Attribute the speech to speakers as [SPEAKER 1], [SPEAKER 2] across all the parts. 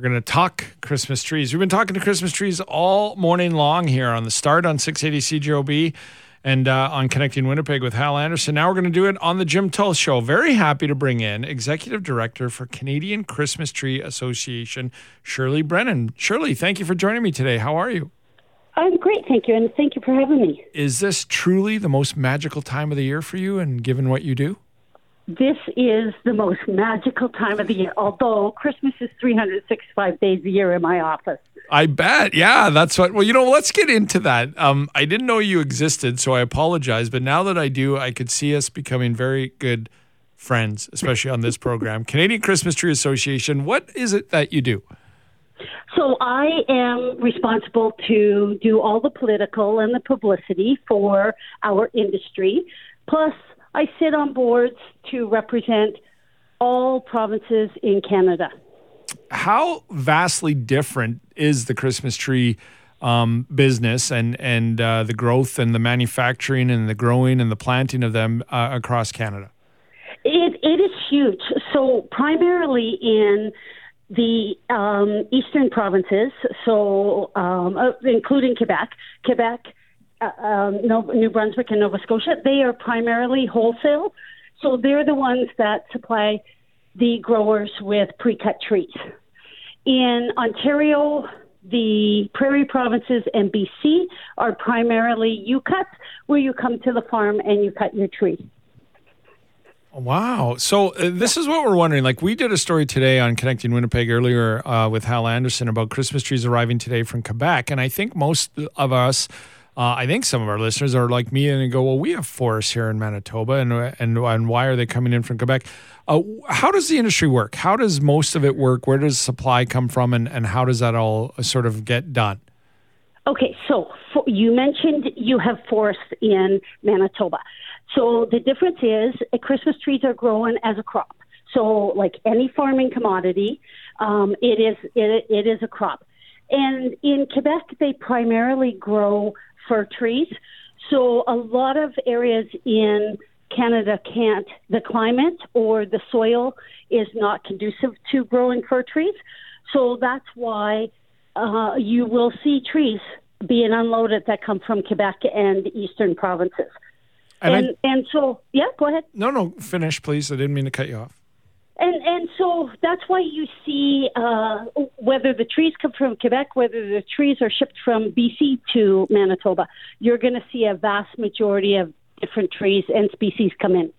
[SPEAKER 1] We're going to talk Christmas trees. We've been talking to Christmas trees all morning long here on the start on 680 CJOB and uh, on Connecting Winnipeg with Hal Anderson. Now we're going to do it on the Jim Toth Show. Very happy to bring in Executive Director for Canadian Christmas Tree Association, Shirley Brennan. Shirley, thank you for joining me today. How are you?
[SPEAKER 2] I'm great, thank you, and thank you for having me.
[SPEAKER 1] Is this truly the most magical time of the year for you, and given what you do?
[SPEAKER 2] This is the most magical time of the year, although Christmas is 365 days a year in my office.
[SPEAKER 1] I bet. Yeah, that's what. Well, you know, let's get into that. Um, I didn't know you existed, so I apologize. But now that I do, I could see us becoming very good friends, especially on this program. Canadian Christmas Tree Association. What is it that you do?
[SPEAKER 2] So I am responsible to do all the political and the publicity for our industry. Plus, I sit on boards to represent all provinces in Canada.
[SPEAKER 1] How vastly different is the Christmas tree um, business and and uh, the growth and the manufacturing and the growing and the planting of them uh, across Canada?
[SPEAKER 2] It it is huge. So primarily in the um, eastern provinces, so um, uh, including Quebec, Quebec, uh, um, New Brunswick, and Nova Scotia, they are primarily wholesale. So they're the ones that supply the growers with pre-cut trees. In Ontario, the prairie provinces and BC are primarily you cut, where you come to the farm and you cut your tree.
[SPEAKER 1] Wow. So uh, this is what we're wondering. Like we did a story today on Connecting Winnipeg earlier uh, with Hal Anderson about Christmas trees arriving today from Quebec, and I think most of us. Uh, I think some of our listeners are like me and go, well, we have forests here in Manitoba, and and and why are they coming in from Quebec? Uh, how does the industry work? How does most of it work? Where does supply come from, and and how does that all sort of get done?
[SPEAKER 2] Okay, so for, you mentioned you have forests in Manitoba. So the difference is uh, Christmas trees are grown as a crop. So like any farming commodity, um, it is it, it is a crop. And in Quebec, they primarily grow fir trees. So a lot of areas in Canada can't, the climate or the soil is not conducive to growing fir trees. So that's why uh, you will see trees being unloaded that come from Quebec and the eastern provinces. And and, I, and so yeah, go ahead.
[SPEAKER 1] No, no, finish, please. I didn't mean to cut you off.
[SPEAKER 2] And and so that's why you see uh, whether the trees come from Quebec, whether the trees are shipped from BC to Manitoba, you're going to see a vast majority of different trees and species come in.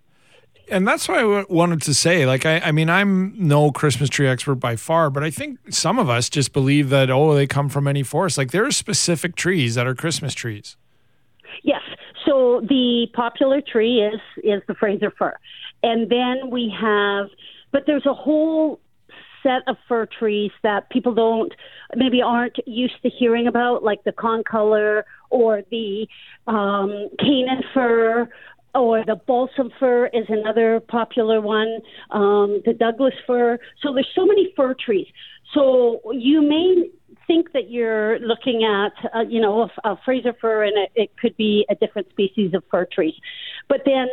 [SPEAKER 1] And that's why I wanted to say, like, I, I mean, I'm no Christmas tree expert by far, but I think some of us just believe that, oh, they come from any forest. Like, there are specific trees that are Christmas trees.
[SPEAKER 2] Yes, so the popular tree is is the Fraser fir, and then we have, but there's a whole set of fir trees that people don't maybe aren't used to hearing about, like the concolor or the um, Canaan fir. Or the balsam fir is another popular one. Um, the Douglas fir. So there's so many fir trees. So you may think that you're looking at, uh, you know, a, a Fraser fir, and it, it could be a different species of fir trees. But then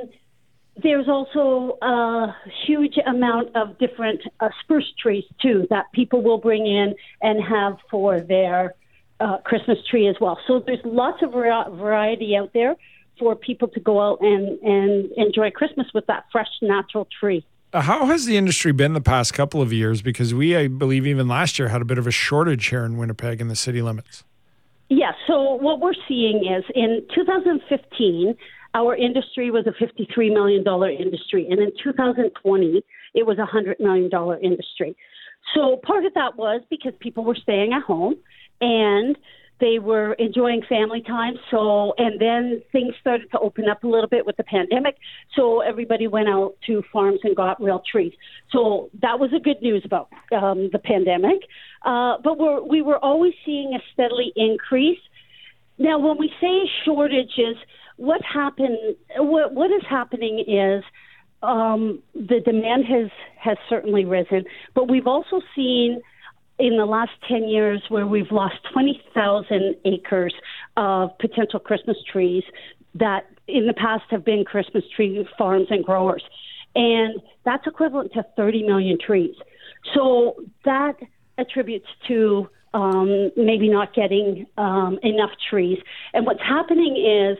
[SPEAKER 2] there's also a huge amount of different uh, spruce trees too that people will bring in and have for their uh, Christmas tree as well. So there's lots of variety out there for people to go out and, and enjoy Christmas with that fresh natural tree.
[SPEAKER 1] Uh, how has the industry been the past couple of years? Because we, I believe, even last year had a bit of a shortage here in Winnipeg in the city limits.
[SPEAKER 2] Yeah, so what we're seeing is in 2015, our industry was a $53 million industry, and in 2020, it was a $100 million industry. So part of that was because people were staying at home and they were enjoying family time. So, and then things started to open up a little bit with the pandemic. So everybody went out to farms and got real trees. So that was a good news about um, the pandemic. Uh, but we're, we were always seeing a steadily increase. Now, when we say shortages, what happened? What, what is happening is um, the demand has has certainly risen, but we've also seen in the last 10 years where we've lost 20,000 acres of potential Christmas trees that in the past have been Christmas tree farms and growers. And that's equivalent to 30 million trees. So that attributes to um, maybe not getting um, enough trees. And what's happening is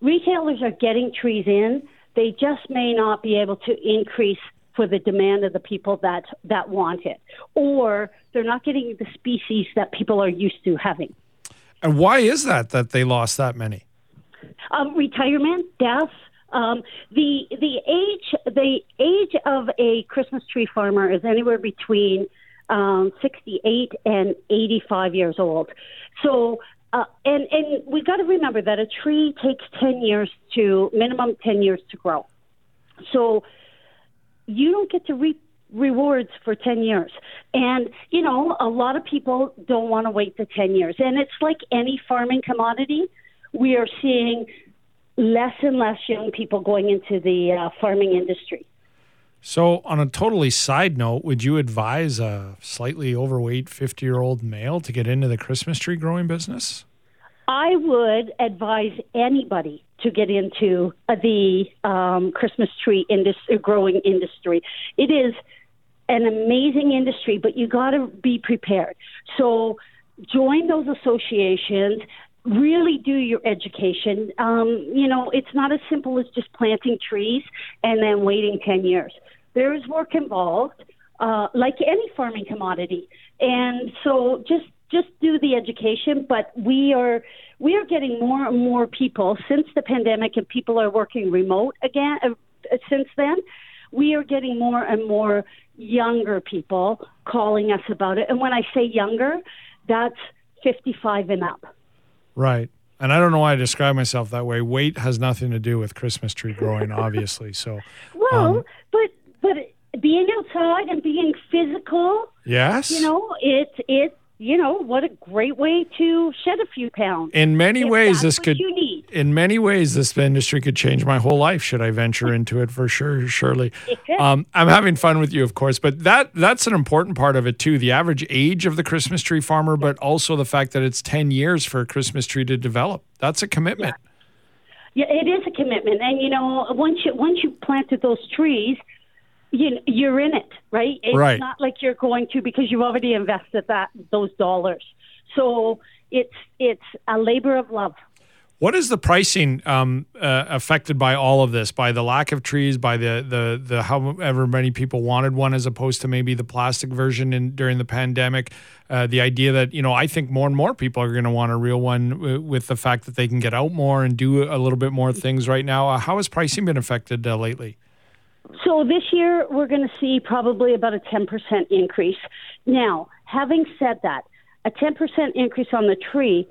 [SPEAKER 2] retailers are getting trees in. They just may not be able to increase for the demand of the people that that want it, or they're not getting the species that people are used to having.
[SPEAKER 1] And why is that that they lost that many?
[SPEAKER 2] Um, retirement, death. Um, the the age the age of a Christmas tree farmer is anywhere between um, 68 and 85 years old. So, uh, and and we got to remember that a tree takes 10 years to minimum 10 years to grow. So, you don't get to reap rewards for 10 years. And, you know, a lot of people don't want to wait the 10 years. And it's like any farming commodity. We are seeing less and less young people going into the uh, farming industry.
[SPEAKER 1] So, on a totally side note, would you advise a slightly overweight 50 year old male to get into the Christmas tree growing business?
[SPEAKER 2] I would advise anybody to get into uh, the um, Christmas tree industry, growing industry. It is an amazing industry, but you got to be prepared. So, join those associations. Really do your education. Um, you know, it's not as simple as just planting trees and then waiting 10 years there is work involved, uh, like any farming commodity. And so just just do the education, but we are we are getting more and more people since the pandemic, and people are working remote again. Uh, since then, we are getting more and more younger people calling us about it. And when I say younger, that's 55 and up.
[SPEAKER 1] Right. And I don't know why I describe myself that way. Weight has nothing to do with Christmas tree growing, obviously. So,
[SPEAKER 2] well, um, but but being outside and being physical,
[SPEAKER 1] yes,
[SPEAKER 2] you know, it it you know what a great way to shed a few pounds.
[SPEAKER 1] In many ways, this could. In many ways, this industry could change my whole life. Should I venture into it for sure? Surely. Um, I'm having fun with you, of course, but that that's an important part of it too. The average age of the Christmas tree farmer, but also the fact that it's ten years for a Christmas tree to develop. That's a commitment.
[SPEAKER 2] Yeah. yeah, it is a commitment, and you know, once you once you planted those trees, you you're in it, right? It's
[SPEAKER 1] right.
[SPEAKER 2] not like you're going to because you've already invested that those dollars. So it's it's a labor of love.
[SPEAKER 1] What is the pricing um, uh, affected by all of this? By the lack of trees, by the the the however many people wanted one, as opposed to maybe the plastic version in during the pandemic. Uh, the idea that you know, I think more and more people are going to want a real one w- with the fact that they can get out more and do a little bit more things right now. Uh, how has pricing been affected uh, lately?
[SPEAKER 2] So this year we're going to see probably about a 10% increase. Now, having said that, a 10% increase on the tree,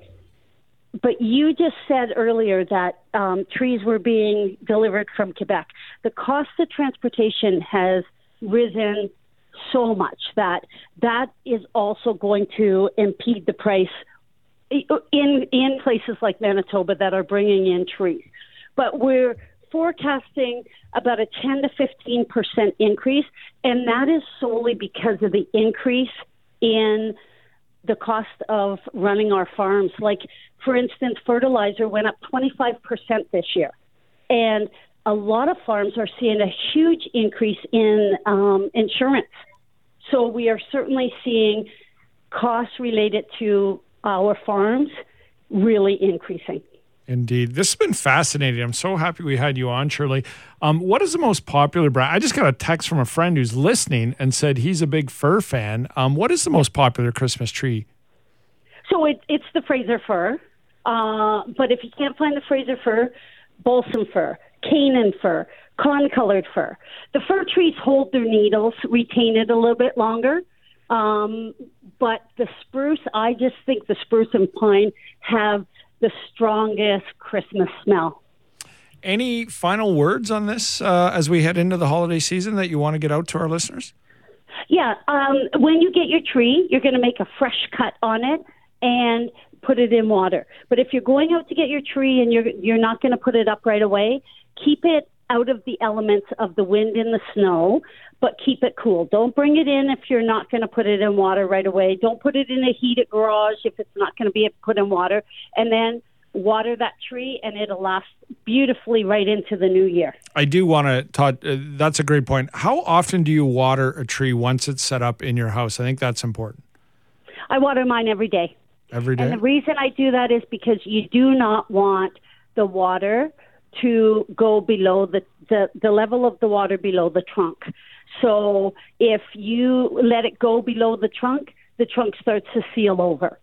[SPEAKER 2] but you just said earlier that um, trees were being delivered from Quebec. The cost of transportation has risen so much that that is also going to impede the price in in places like Manitoba that are bringing in trees. But we're forecasting about a 10 to 15 percent increase, and that is solely because of the increase in the cost of running our farms. Like, for instance, fertilizer went up 25 percent this year, and a lot of farms are seeing a huge increase in um, insurance. So we are certainly seeing costs related to our farms really increasing.
[SPEAKER 1] Indeed. This has been fascinating. I'm so happy we had you on, Shirley. Um, what is the most popular brand? I just got a text from a friend who's listening and said he's a big fir fan. Um, what is the most popular Christmas tree?
[SPEAKER 2] So it, it's the Fraser fir. Uh, but if you can't find the Fraser fir, balsam fir, Canaan fir, concolor fir. The fir trees hold their needles, retain it a little bit longer. Um, but the spruce, I just think the spruce and pine have the strongest Christmas smell.
[SPEAKER 1] Any final words on this uh, as we head into the holiday season that you want to get out to our listeners?
[SPEAKER 2] Yeah, um, when you get your tree, you're going to make a fresh cut on it and put it in water. But if you're going out to get your tree and you're you're not going to put it up right away, keep it out of the elements of the wind and the snow, but keep it cool. Don't bring it in if you're not going to put it in water right away. Don't put it in a heated garage if it's not going to be put in water. And then water that tree and it'll last beautifully right into the new year.
[SPEAKER 1] I do want to Todd uh, that's a great point. How often do you water a tree once it's set up in your house? I think that's important.
[SPEAKER 2] I water mine every day.
[SPEAKER 1] Every day.
[SPEAKER 2] And the reason I do that is because you do not want the water to go below the, the, the level of the water below the trunk. So if you let it go below the trunk, the trunk starts to seal over.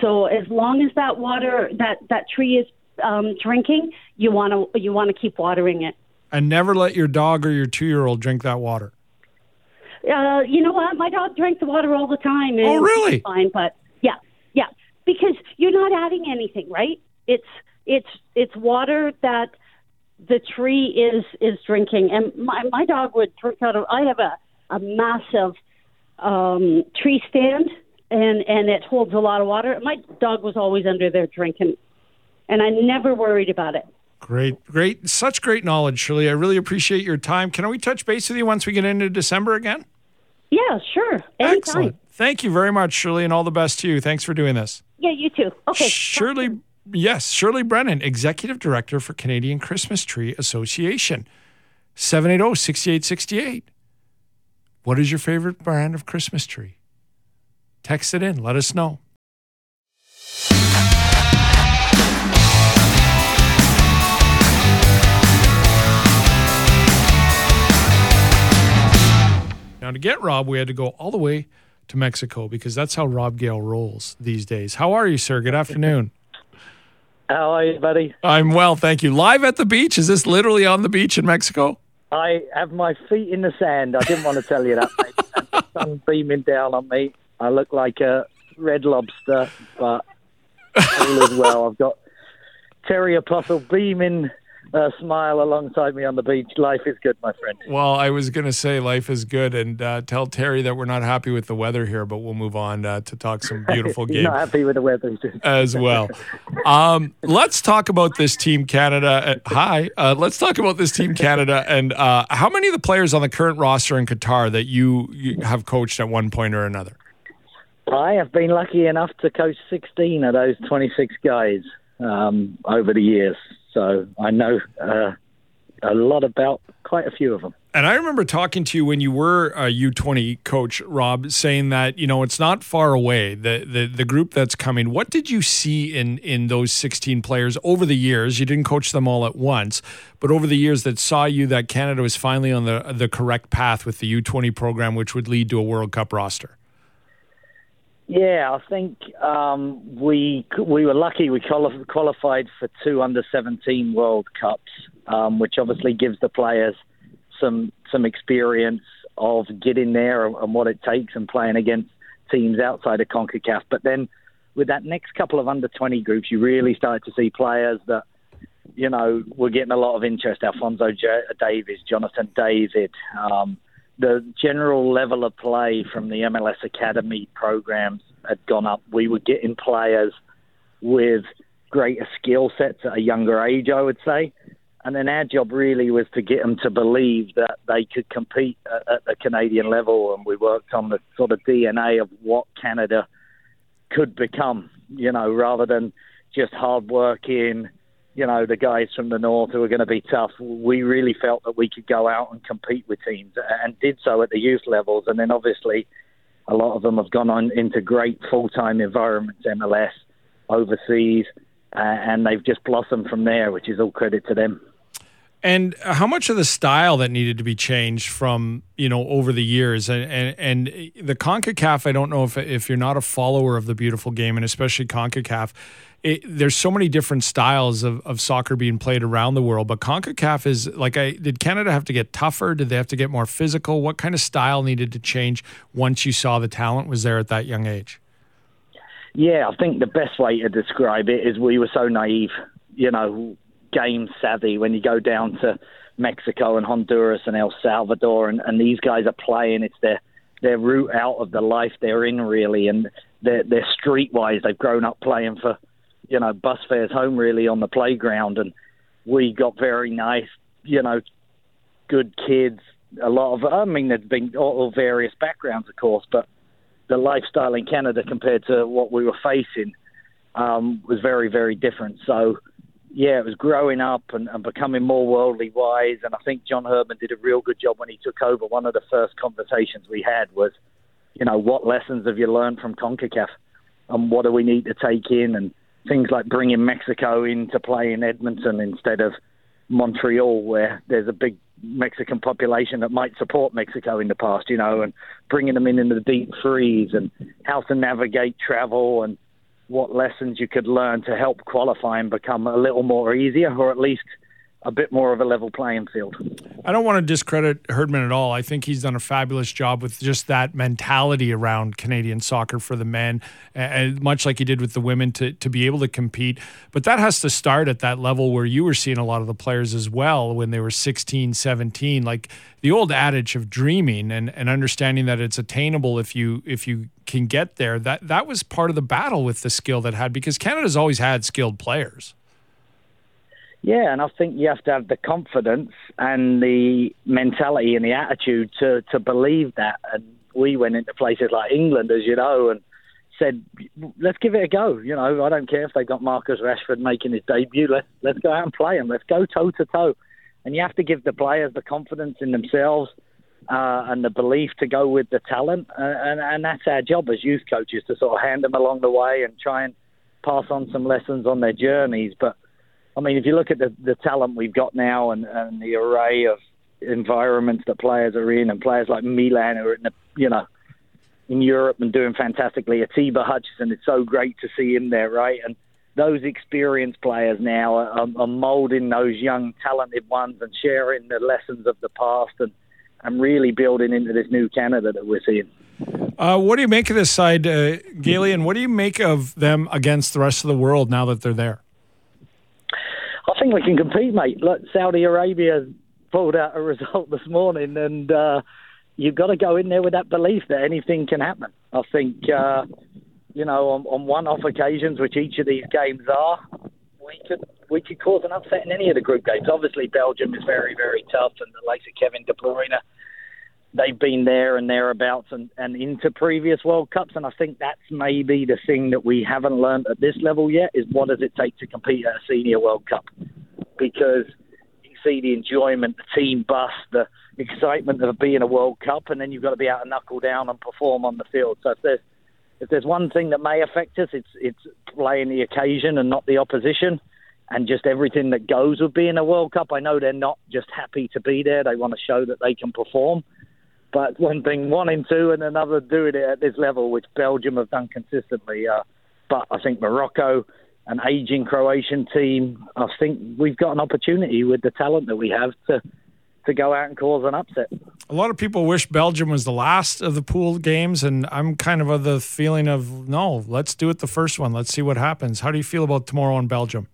[SPEAKER 2] So as long as that water that that tree is um, drinking, you want to you want to keep watering it.
[SPEAKER 1] and never let your dog or your two year old drink that water.
[SPEAKER 2] Uh, you know what? My dog drank the water all the time. And
[SPEAKER 1] Oh, really?
[SPEAKER 2] Fine, but yeah, yeah, because you're not adding anything, right? It's it's it's water that the tree is is drinking, and my my dog would drink out of. I have a a massive um, tree stand, and and it holds a lot of water. My dog was always under there drinking, and I never worried about it.
[SPEAKER 1] Great, great, such great knowledge, Shirley. I really appreciate your time. Can we touch base with you once we get into December again?
[SPEAKER 2] Yeah, sure, anytime.
[SPEAKER 1] Excellent. Thank you very much, Shirley, and all the best to you. Thanks for doing this.
[SPEAKER 2] Yeah, you too. Okay,
[SPEAKER 1] Shirley, yes, Shirley Brennan, Executive Director for Canadian Christmas Tree Association. oh, 780 6868. What is your favorite brand of Christmas tree? Text it in. Let us know. Now, to get Rob, we had to go all the way to Mexico because that's how Rob Gale rolls these days. How are you, sir? Good afternoon.
[SPEAKER 3] How are you, buddy?
[SPEAKER 1] I'm well, thank you. Live at the beach. Is this literally on the beach in Mexico?
[SPEAKER 3] I have my feet in the sand. I didn't want to tell you that, mate. The sun beaming down on me. I look like a red lobster, but all is well. I've got Terry Apostle beaming uh, smile alongside me on the beach. Life is good, my friend.
[SPEAKER 1] Well, I was going to say life is good and uh, tell Terry that we're not happy with the weather here, but we'll move on uh, to talk some beautiful
[SPEAKER 3] He's
[SPEAKER 1] game
[SPEAKER 3] not happy with the weather.
[SPEAKER 1] as well. Um, let's talk about this team Canada. Uh, hi. Uh, let's talk about this team Canada and uh, how many of the players on the current roster in Qatar that you, you have coached at one point or another?
[SPEAKER 3] I have been lucky enough to coach 16 of those 26 guys um, over the years. So I know uh, a lot about quite a few of them.
[SPEAKER 1] And I remember talking to you when you were a U20 coach, Rob, saying that you know it's not far away. The the the group that's coming. What did you see in in those 16 players over the years? You didn't coach them all at once, but over the years that saw you that Canada was finally on the the correct path with the U20 program, which would lead to a World Cup roster.
[SPEAKER 3] Yeah, I think um, we we were lucky. We qualified for two under seventeen World Cups, um, which obviously gives the players some some experience of getting there and what it takes and playing against teams outside of Concacaf. But then with that next couple of under twenty groups, you really start to see players that you know were getting a lot of interest. Alphonso Davies, Jonathan David. Um, the general level of play from the MLS Academy programs had gone up. We were getting players with greater skill sets at a younger age, I would say. And then our job really was to get them to believe that they could compete at, the Canadian level. And we worked on the sort of DNA of what Canada could become, you know, rather than just hard working, you know, the guys from the north who are going to be tough. We really felt that we could go out and compete with teams and did so at the youth levels. And then obviously, a lot of them have gone on into great full time environments, MLS, overseas, uh, and they've just blossomed from there, which is all credit to them.
[SPEAKER 1] And how much of the style that needed to be changed from you know over the years, and and, and the Concacaf, I don't know if if you're not a follower of the beautiful game, and especially Concacaf, it, there's so many different styles of, of soccer being played around the world. But Concacaf is like, I did Canada have to get tougher? Did they have to get more physical? What kind of style needed to change once you saw the talent was there at that young age?
[SPEAKER 3] Yeah, I think the best way to describe it is we were so naive, you know, game savvy when you go down to Mexico and Honduras and El Salvador, and, and these guys are playing. It's their their route out of the life they're in, really, and they're they're streetwise. They've grown up playing for, you know, bus fares home, really, on the playground, and we got very nice, you know, good kids. A lot of, I mean, there's been all, various backgrounds, of course, but the lifestyle in Canada compared to what we were facing um, was very, very different. So, yeah, it was growing up and, and becoming more worldly wise. And I think John Herdman did a real good job when he took over. One of the first conversations we had was, you know, what lessons have you learned from CONCACAF? and what do we need to take in, and things like bringing Mexico into play in Edmonton instead of Montreal, where there's a big Mexican population that might support Mexico in the past, you know, and bringing them in in the deep freeze and how to navigate travel and what lessons you could learn to help qualify and become a little more easier, or at least – a bit more of a level playing field.
[SPEAKER 1] I don't want to discredit Herdman at all. I think he's done a fabulous job with just that mentality around Canadian soccer for the men, and much like he did with the women to, to be able to compete. But that has to start at that level where you were seeing a lot of the players as well when they were 16, 17. Like the old adage of dreaming and, and understanding that it's attainable if you if you can get there. That that was part of the battle with the skill that had because Canada's always had skilled players.
[SPEAKER 3] Yeah, and I think you have to have the confidence and the mentality and the attitude to, to believe that. And we went into places like England, as you know, and said, let's give it a go. You know, I don't care if they've got Marcus Rashford making his debut. Let's, let's go out and play them. Let's go toe to toe. And you have to give the players the confidence in themselves uh, and the belief to go with the talent. Uh, and, and that's our job as youth coaches to sort of hand them along the way and try and pass on some lessons on their journeys. But I mean, if you look at the, the talent we've got now and, and the array of environments that players are in, and players like Milan who are in the, you know, in Europe and doing fantastically. Atiba Hutchinson, it's so great to see him there, right? And those experienced players now are, are molding those young, talented ones and sharing the lessons of the past and, and really building into this new Canada that we're seeing.
[SPEAKER 1] Uh, what do you make of this side, uh? What do you make of them against the rest of the world now that they're there?
[SPEAKER 3] I think we can compete, mate. Look, Saudi Arabia pulled out a result this morning, and uh, you've got to go in there with that belief that anything can happen. I think, uh, you know, on, on one-off occasions, which each of these games are, we could we could cause an upset in any of the group games. Obviously, Belgium is very, very tough, and the likes of Kevin De Bruyne they've been there and thereabouts and, and into previous World Cups. And I think that's maybe the thing that we haven't learned at this level yet is what does it take to compete at a senior World Cup? Because you see the enjoyment, the team bus, the excitement of being a World Cup, and then you've got to be able to knuckle down and perform on the field. So if there's if there's one thing that may affect us, it's it's playing the occasion and not the opposition, and just everything that goes with being a World Cup. I know they're not just happy to be there; they want to show that they can perform. But one thing wanting to, and another doing it at this level, which Belgium have done consistently. Uh, but I think Morocco, an aging Croatian team, I think we've got an opportunity with the talent that we have to to go out and cause an upset.
[SPEAKER 1] A lot of people wish Belgium was the last of the pool games, and I'm kind of of the feeling of no, let's do it the first one. Let's see what happens. How do you feel about tomorrow in Belgium?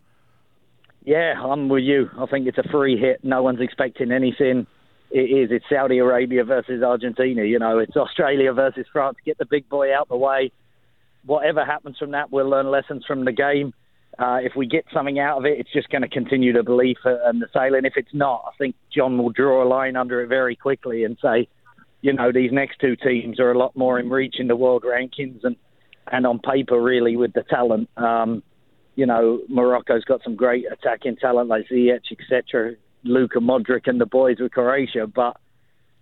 [SPEAKER 3] Yeah, I'm with you. I think it's a free hit. No one's expecting anything it is. It's Saudi Arabia versus Argentina. You know, it's Australia versus France. Get the big boy out the way. Whatever happens from that, we'll learn lessons from the game. Uh, if we get something out of it, it's just going to continue the belief and the sailing. If it's not, I think John will draw a line under it very quickly and say, you know, these next two teams are a lot more in reach in the world rankings and and on paper, really, with the talent. Um, you know, Morocco's got some great attacking talent like Ziyech, etc. Luka Modric and the boys with Croatia, but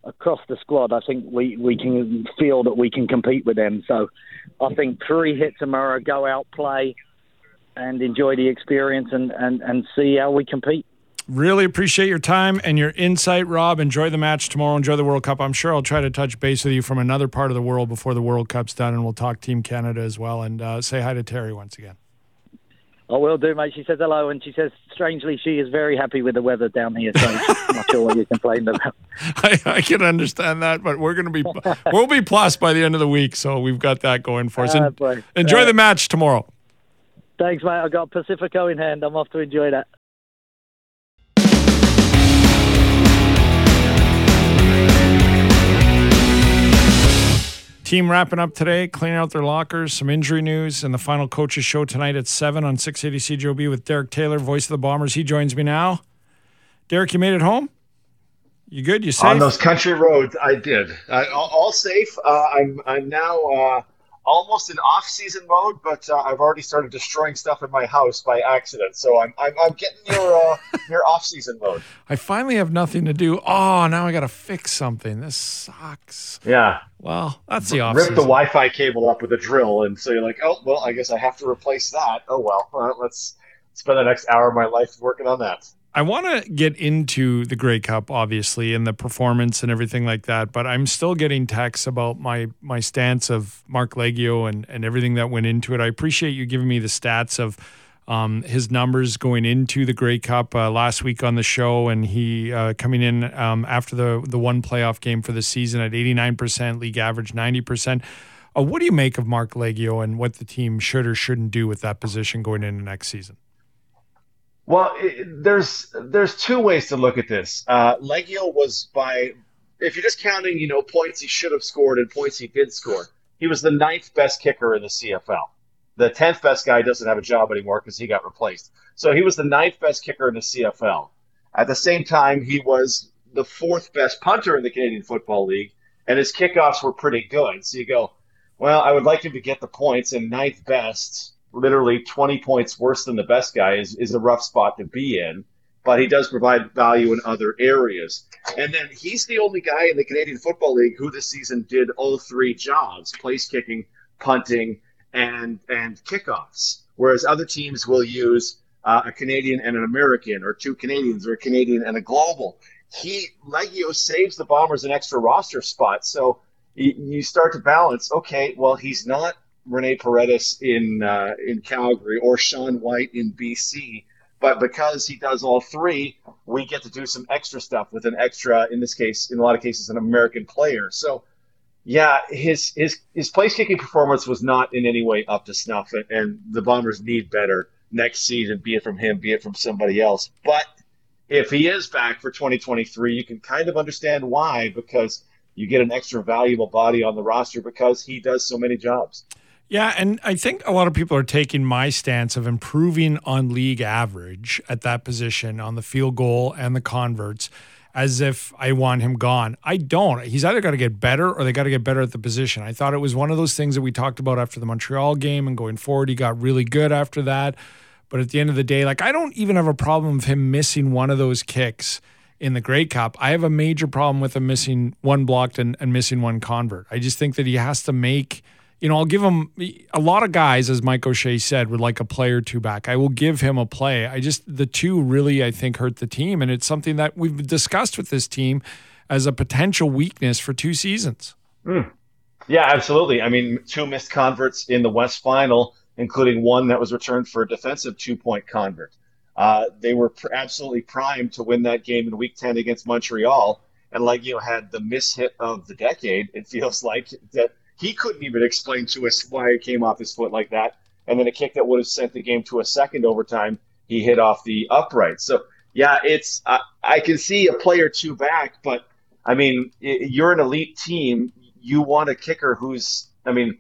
[SPEAKER 3] across the squad, I think we, we can feel that we can compete with them. So I think three hits tomorrow, go out, play, and enjoy the experience and, and, and see how we compete.
[SPEAKER 1] Really appreciate your time and your insight, Rob. Enjoy the match tomorrow. Enjoy the World Cup. I'm sure I'll try to touch base with you from another part of the world before the World Cup's done, and we'll talk Team Canada as well. And uh, say hi to Terry once again.
[SPEAKER 3] I will do, mate. She says hello, and she says, strangely, she is very happy with the weather down here. So I'm not sure what you're complaining about.
[SPEAKER 1] I, I, can understand that, but we're going to be we'll be plus by the end of the week, so we've got that going for us. Uh, enjoy uh, the match tomorrow.
[SPEAKER 3] Thanks, mate. I got Pacifico in hand. I'm off to enjoy that.
[SPEAKER 1] Team wrapping up today, cleaning out their lockers, some injury news, and the final coaches show tonight at 7 on 680 CJOB with Derek Taylor, voice of the Bombers. He joins me now. Derek, you made it home? You good? You safe?
[SPEAKER 4] On those country roads, I did. Uh, all, all, safe. Uh, I'm I'm now uh, almost in off-season mode, but uh, I've already started destroying stuff in my house by accident. So I'm I'm, I'm getting your uh, your off-season mode.
[SPEAKER 1] I finally have nothing to do. Oh, now I got to fix something. This sucks.
[SPEAKER 4] Yeah.
[SPEAKER 1] Well, that's the off.
[SPEAKER 4] Rip the Wi-Fi cable up with a drill, and so you're like, oh well, I guess I have to replace that. Oh well, well let's spend the next hour of my life working on that.
[SPEAKER 1] I want to get into the Grey Cup, obviously, and the performance and everything like that. But I'm still getting texts about my my stance of Marc Liegghio and and everything that went into it. I appreciate you giving me the stats of um, his numbers going into the Grey Cup uh, last week on the show, and he uh, coming in um, after the the one playoff game for the season at 89%, league average 90%. Uh, what do you make of Marc Liegghio and what the team should or shouldn't do with that position going into next season?
[SPEAKER 4] Well, it, there's there's two ways to look at this. Uh, Liegghio was by, if you're just counting, you know, points he should have scored and points he did score, he was the ninth best kicker in the CFL. The tenth best guy doesn't have a job anymore because he got replaced. So he was the ninth best kicker in the CFL. At the same time, he was the fourth best punter in the Canadian Football League, and his kickoffs were pretty good. So you go, well, I would like him to get the points, and ninth best literally 20 points worse than the best guy is, is a rough spot to be in, but he does provide value in other areas. And then he's the only guy in the Canadian Football League who this season did all three jobs place kicking, punting, and, and kickoffs. Whereas other teams will use uh, a Canadian and an American, or two Canadians, or a Canadian and a global. He Liegghio saves the Bombers an extra roster spot. So you start to balance. Okay, well he's not Rene Paredes in uh, in Calgary or Sean Whyte in BC. But because he does all three, we get to do some extra stuff with an extra, in this case, in a lot of cases, an American player. So, yeah, his his his place kicking performance was not in any way up to snuff, and, and the Bombers need better next season, be it from him, be it from somebody else. But if he is back for 2023, you can kind of understand why, because you get an extra valuable body on the roster because he does so many jobs.
[SPEAKER 1] Yeah, and I think a lot of people are taking my stance of improving on league average at that position on the field goal and the converts as if I want him gone. I don't. He's either got to get better or they got to get better at the position. I thought it was one of those things that we talked about after the Montreal game and going forward. He got really good after that. But at the end of the day, like I don't even have a problem with him missing one of those kicks in the Grey Cup. I have a major problem with him missing one blocked and, and missing one convert. I just think that he has to make – you know, I'll give him a lot of guys, as Mike O'Shea said, would like a play or two back. I will give him a play. I just, the two really, I think, hurt the team. And it's something that we've discussed with this team as a potential weakness for two seasons.
[SPEAKER 4] Mm. Yeah, absolutely. I mean, two missed converts in the West Final, including one that was returned for a defensive two point convert. Uh, they were pr- absolutely primed to win that game in Week 10 against Montreal. And like you know, had the miss hit of the decade, it feels like that he couldn't even explain to us why it came off his foot like that. And then a kick that would have sent the game to a second overtime, he hit off the upright. So yeah, it's I, I can see a player two back, but I mean, you're an elite team. You want a kicker who's, I mean,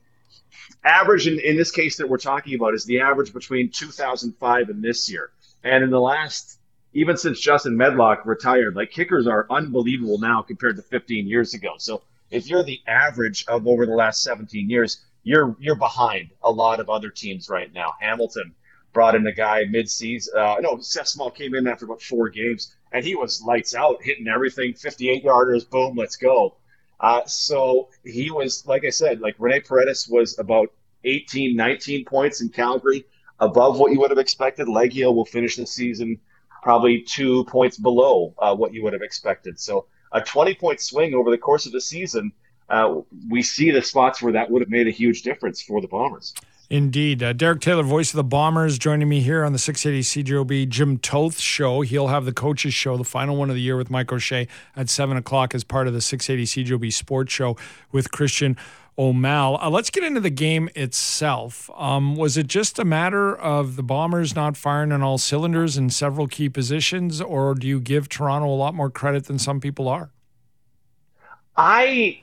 [SPEAKER 4] average in, in this case that we're talking about is the average between 2005 and this year. And in the last, even since Justin Medlock retired, like kickers are unbelievable now compared to 15 years ago. So if you're the average of over the last 17 years, you're you're behind a lot of other teams right now. Hamilton brought in a guy mid-season. Uh, no, Seth Small came in after about four games, and he was lights out, hitting everything, 58 yarders, boom, let's go. Uh, so he was, like I said, like Rene Paredes was about 18, 19 points in Calgary, above what you would have expected. Liegghio will finish the season probably two points below uh, what you would have expected. So a 20 point swing over the course of the season, uh, we see the spots where that would have made a huge difference for the Bombers.
[SPEAKER 1] Indeed. Uh, Derek Taylor, voice of the Bombers, joining me here on the 680 CJOB Jim Toth show. He'll have the coaches show, the final one of the year with Mike O'Shea at 7 o'clock as part of the 680 CJOB sports show with Christian O'Mal. Uh, let's get into the game itself. Um, was it just a matter of the Bombers not firing on all cylinders in several key positions, or do you give Toronto a lot more credit than some people are?
[SPEAKER 4] I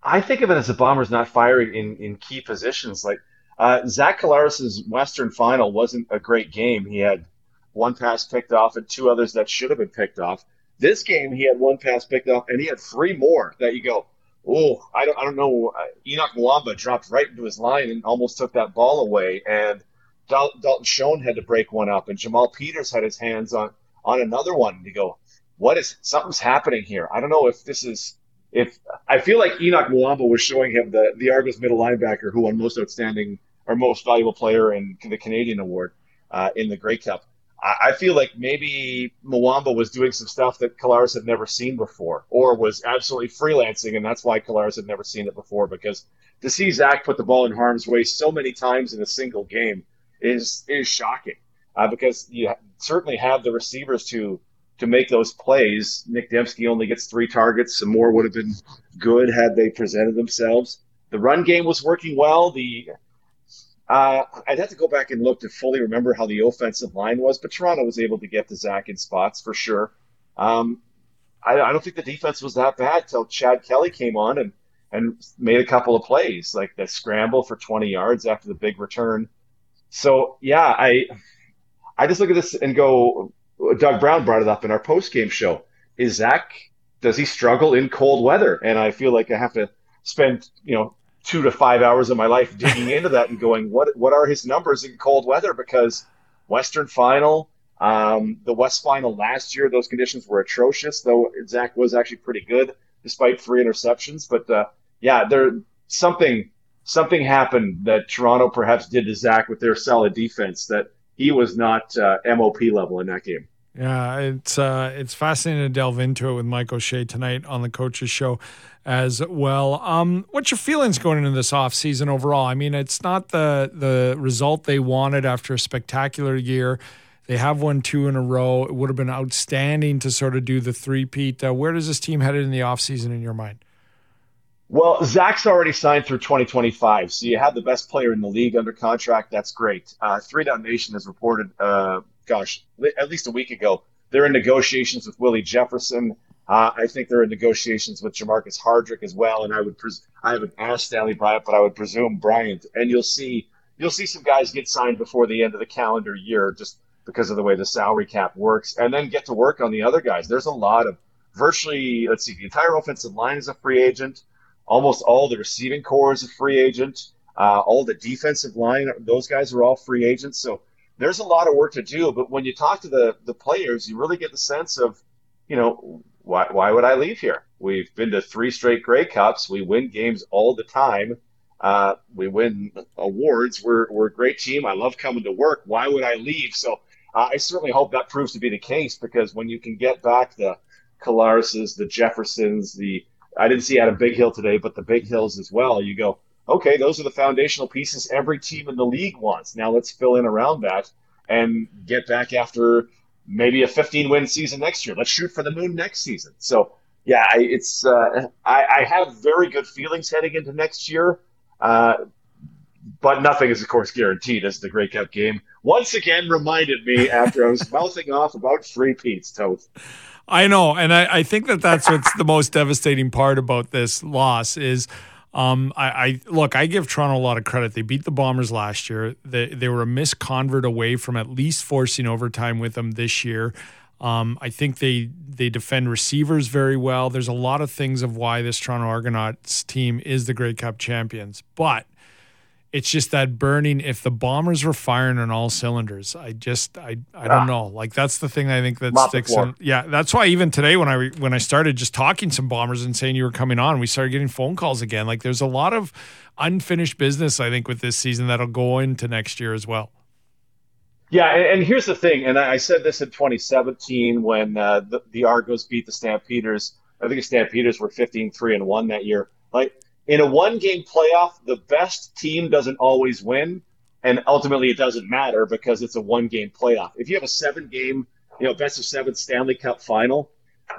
[SPEAKER 4] I think of it as the Bombers not firing in, in key positions. Like uh, Zach Collaros' Western Final wasn't a great game. He had one pass picked off and two others that should have been picked off. This game, he had one pass picked off and he had three more that you go, oh, I don't, I don't know. Uh, Henoc Muamba dropped right into his line and almost took that ball away. And Dal- Dalton Schoen had to break one up, and Jamal Peters had his hands on on another one. To go, what is something's happening here? I don't know if this is if I feel like Henoc Muamba was showing him the the Argos middle linebacker who won most outstanding or most valuable player in the Canadian award uh, in the Grey Cup. I feel like maybe Muamba was doing some stuff that Collaros had never seen before, or was absolutely freelancing, and that's why Collaros had never seen it before. Because to see Zach put the ball in harm's way so many times in a single game is is shocking. Uh, because you certainly have the receivers to to make those plays. Nick Demski only gets three targets. Some more would have been good had they presented themselves. The run game was working well. The uh, I'd have to go back and look to fully remember how the offensive line was, but Toronto was able to get to Zach in spots for sure. Um, I, I, don't think the defense was that bad till Chad Kelly came on and, and made a couple of plays, like the scramble for 20 yards after the big return. So yeah, I I just look at this and go. Doug Brown brought it up in our post game show. Is Zach does he struggle in cold weather? And I feel like I have to spend you know two to five hours of my life digging into that and going, what what are his numbers in cold weather? Because Western Final, um, the West Final last year, those conditions were atrocious. Though Zach was actually pretty good despite three interceptions. But uh, yeah, there something something happened that Toronto perhaps did to Zach with their solid defense that he was not uh, MOP level in that game.
[SPEAKER 1] Yeah, it's uh, it's fascinating to delve into it with Mike O'Shea tonight on the Coaches Show as well. Um, what's your feelings going into this off season overall? I mean, it's not the the result they wanted after a spectacular year. They have won two in a row. It would have been outstanding to sort of do the three-peat. Uh, where does this team headed in the offseason in your mind?
[SPEAKER 4] Well, Zach's already signed through 2025, so you have the best player in the league under contract. That's great. Uh, Three Down Nation has reported, uh, gosh, at least a week ago, they're in negotiations with Willie Jefferson. Uh, I think they're in negotiations with Jermarcus Hardrick as well, and I would pres- I haven't asked Stanley Bryant, but I would presume Bryant. And you'll see you'll see some guys get signed before the end of the calendar year, just because of the way the salary cap works, and then get to work on the other guys. There's a lot of virtually let's see, the entire offensive line is a free agent. Almost all the receiving corps is a free agent. Uh, all the defensive line, those guys are all free agents. So there's a lot of work to do. But when you talk to the the players, you really get the sense of, you know, why, why would I leave here? We've been to three straight Grey Cups. We win games all the time. Uh, we win awards. We're, we're a great team. I love coming to work. Why would I leave? So uh, I certainly hope that proves to be the case because when you can get back the Collaroses, the Jeffersons, the I didn't see Adam Bighill today, but the Bighills as well. You go, okay, those are the foundational pieces every team in the league wants. Now let's fill in around that and get back after maybe a 15 win season next year. Let's shoot for the moon next season. So yeah, it's uh, I, I, have very good feelings heading into next year, uh, but nothing is of course guaranteed. As the Grey Cup game once again reminded me after I was mouthing off about three-peat's toast.
[SPEAKER 1] I know, and I, I think that that's what's the most devastating part about this loss is um, I, I, look. I give Toronto a lot of credit. They beat the Bombers last year. They they were a misconvert away from at least forcing overtime with them this year. Um, I think they they defend receivers very well. There's a lot of things of why this Toronto Argonauts team is the Grey Cup champions, but it's just that burning if the bombers were firing on all cylinders i just i i don't ah. know. Like that's the thing i think that Mop sticks in yeah that's why even today when i when i started just talking some bombers and saying you were coming on we started getting phone calls again. Like there's a lot of unfinished business i think with this season that'll go into next year as well.
[SPEAKER 4] Yeah and, and here's the thing and i said this in 2017 when uh, the, the argos beat the stampeders. I think the stampeders were 15-3 and 1 that year. Like in a one game playoff, the best team doesn't always win. And ultimately, it doesn't matter because it's a one game playoff. If you have a seven game, you know, best of seven Stanley Cup final,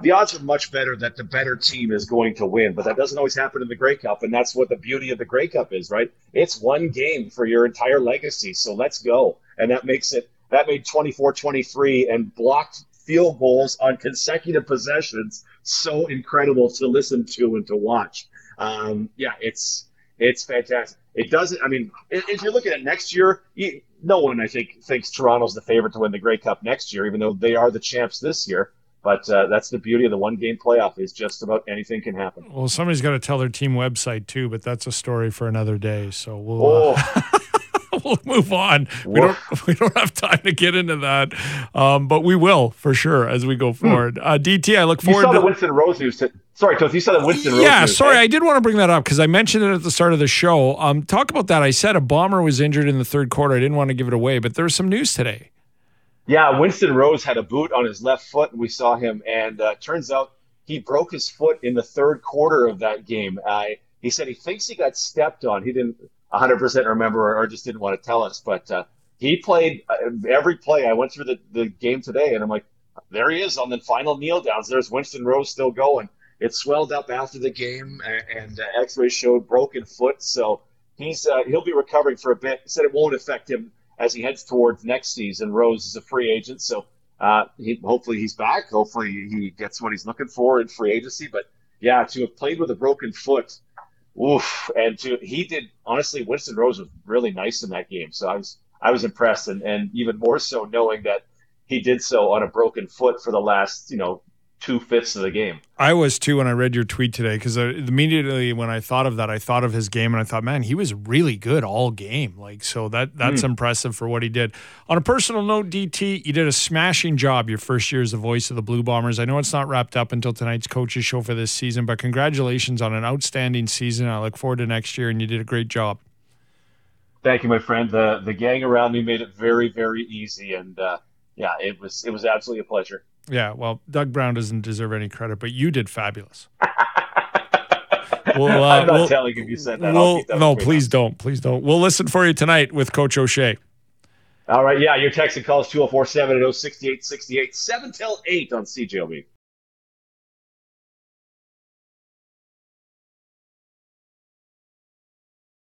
[SPEAKER 4] the odds are much better that the better team is going to win. But that doesn't always happen in the Grey Cup. And that's what the beauty of the Grey Cup is, right? It's one game for your entire legacy. So let's go. And that makes it, that made 24 23 and blocked field goals on consecutive possessions so incredible to listen to and to watch. Um, yeah, it's it's fantastic. It doesn't. I mean, if you're looking at next year, you, no one I think thinks Toronto's the favorite to win the Grey Cup next year, even though they are the champs this year. But uh, that's the beauty of the one game playoff is just about anything can happen.
[SPEAKER 1] Well, somebody's got to tell their team website too, but that's a story for another day. So we'll.
[SPEAKER 4] Oh.
[SPEAKER 1] Uh, we'll move on. We don't we don't have time to get into that, um, but we will for sure as we go hmm. forward. Uh, DT, I look forward.
[SPEAKER 4] You saw
[SPEAKER 1] to
[SPEAKER 4] the Winston Rose news. Sorry, Toth, you saw the Winston Rose.
[SPEAKER 1] Yeah,
[SPEAKER 4] news,
[SPEAKER 1] sorry, I did want to bring that up because I mentioned it at the start of the show. Um, talk about that. I said a bomber was injured in the third quarter. I didn't want to give it away, but there was some news today.
[SPEAKER 4] Yeah, Winston Rose had a boot on his left foot, and we saw him. And uh, turns out he broke his foot in the third quarter of that game. Uh, he said he thinks he got stepped on. He didn't 100% remember or just didn't want to tell us, but uh, he played uh, every play. I went through the, the game today, and I'm like, there he is on the final kneel downs. There's Winston Rose still going. It swelled up after the game, and, uh, X-rays showed broken foot. So he's uh, he'll be recovering for a bit. He said it won't affect him as he heads towards next season. Rose is a free agent, so uh, he, hopefully he's back. Hopefully he gets what he's looking for in free agency. But yeah, to have played with a broken foot, oof. And to he did honestly, Winston Rose was really nice in that game. So I was I was impressed, and and even more so knowing that he did so on a broken foot for the last you know two fifths of the game.
[SPEAKER 1] I was too when I read your tweet today because immediately when I thought of that, I thought of his game and I thought, man, he was really good all game. Like, so that that's mm. impressive for what he did. On a personal note, DT, you did a smashing job your first year as the voice of the Blue Bombers. I know it's not wrapped up until tonight's coaches show for this season, but congratulations on an outstanding season. I look forward to next year, and you did a great job.
[SPEAKER 4] Thank you, my friend. The the gang around me made it very, very easy, and uh, yeah, it was it was absolutely a pleasure.
[SPEAKER 1] Yeah, well, Doug Brown doesn't deserve any credit, but you did fabulous.
[SPEAKER 4] we'll, uh, I'm not we'll, telling if you said that.
[SPEAKER 1] We'll, that no, please don't. Please don't. We'll listen for you tonight with Coach O'Shea.
[SPEAKER 4] All right. Yeah, your text and calls 2047 at 06868, 7 till 8 on CJOB.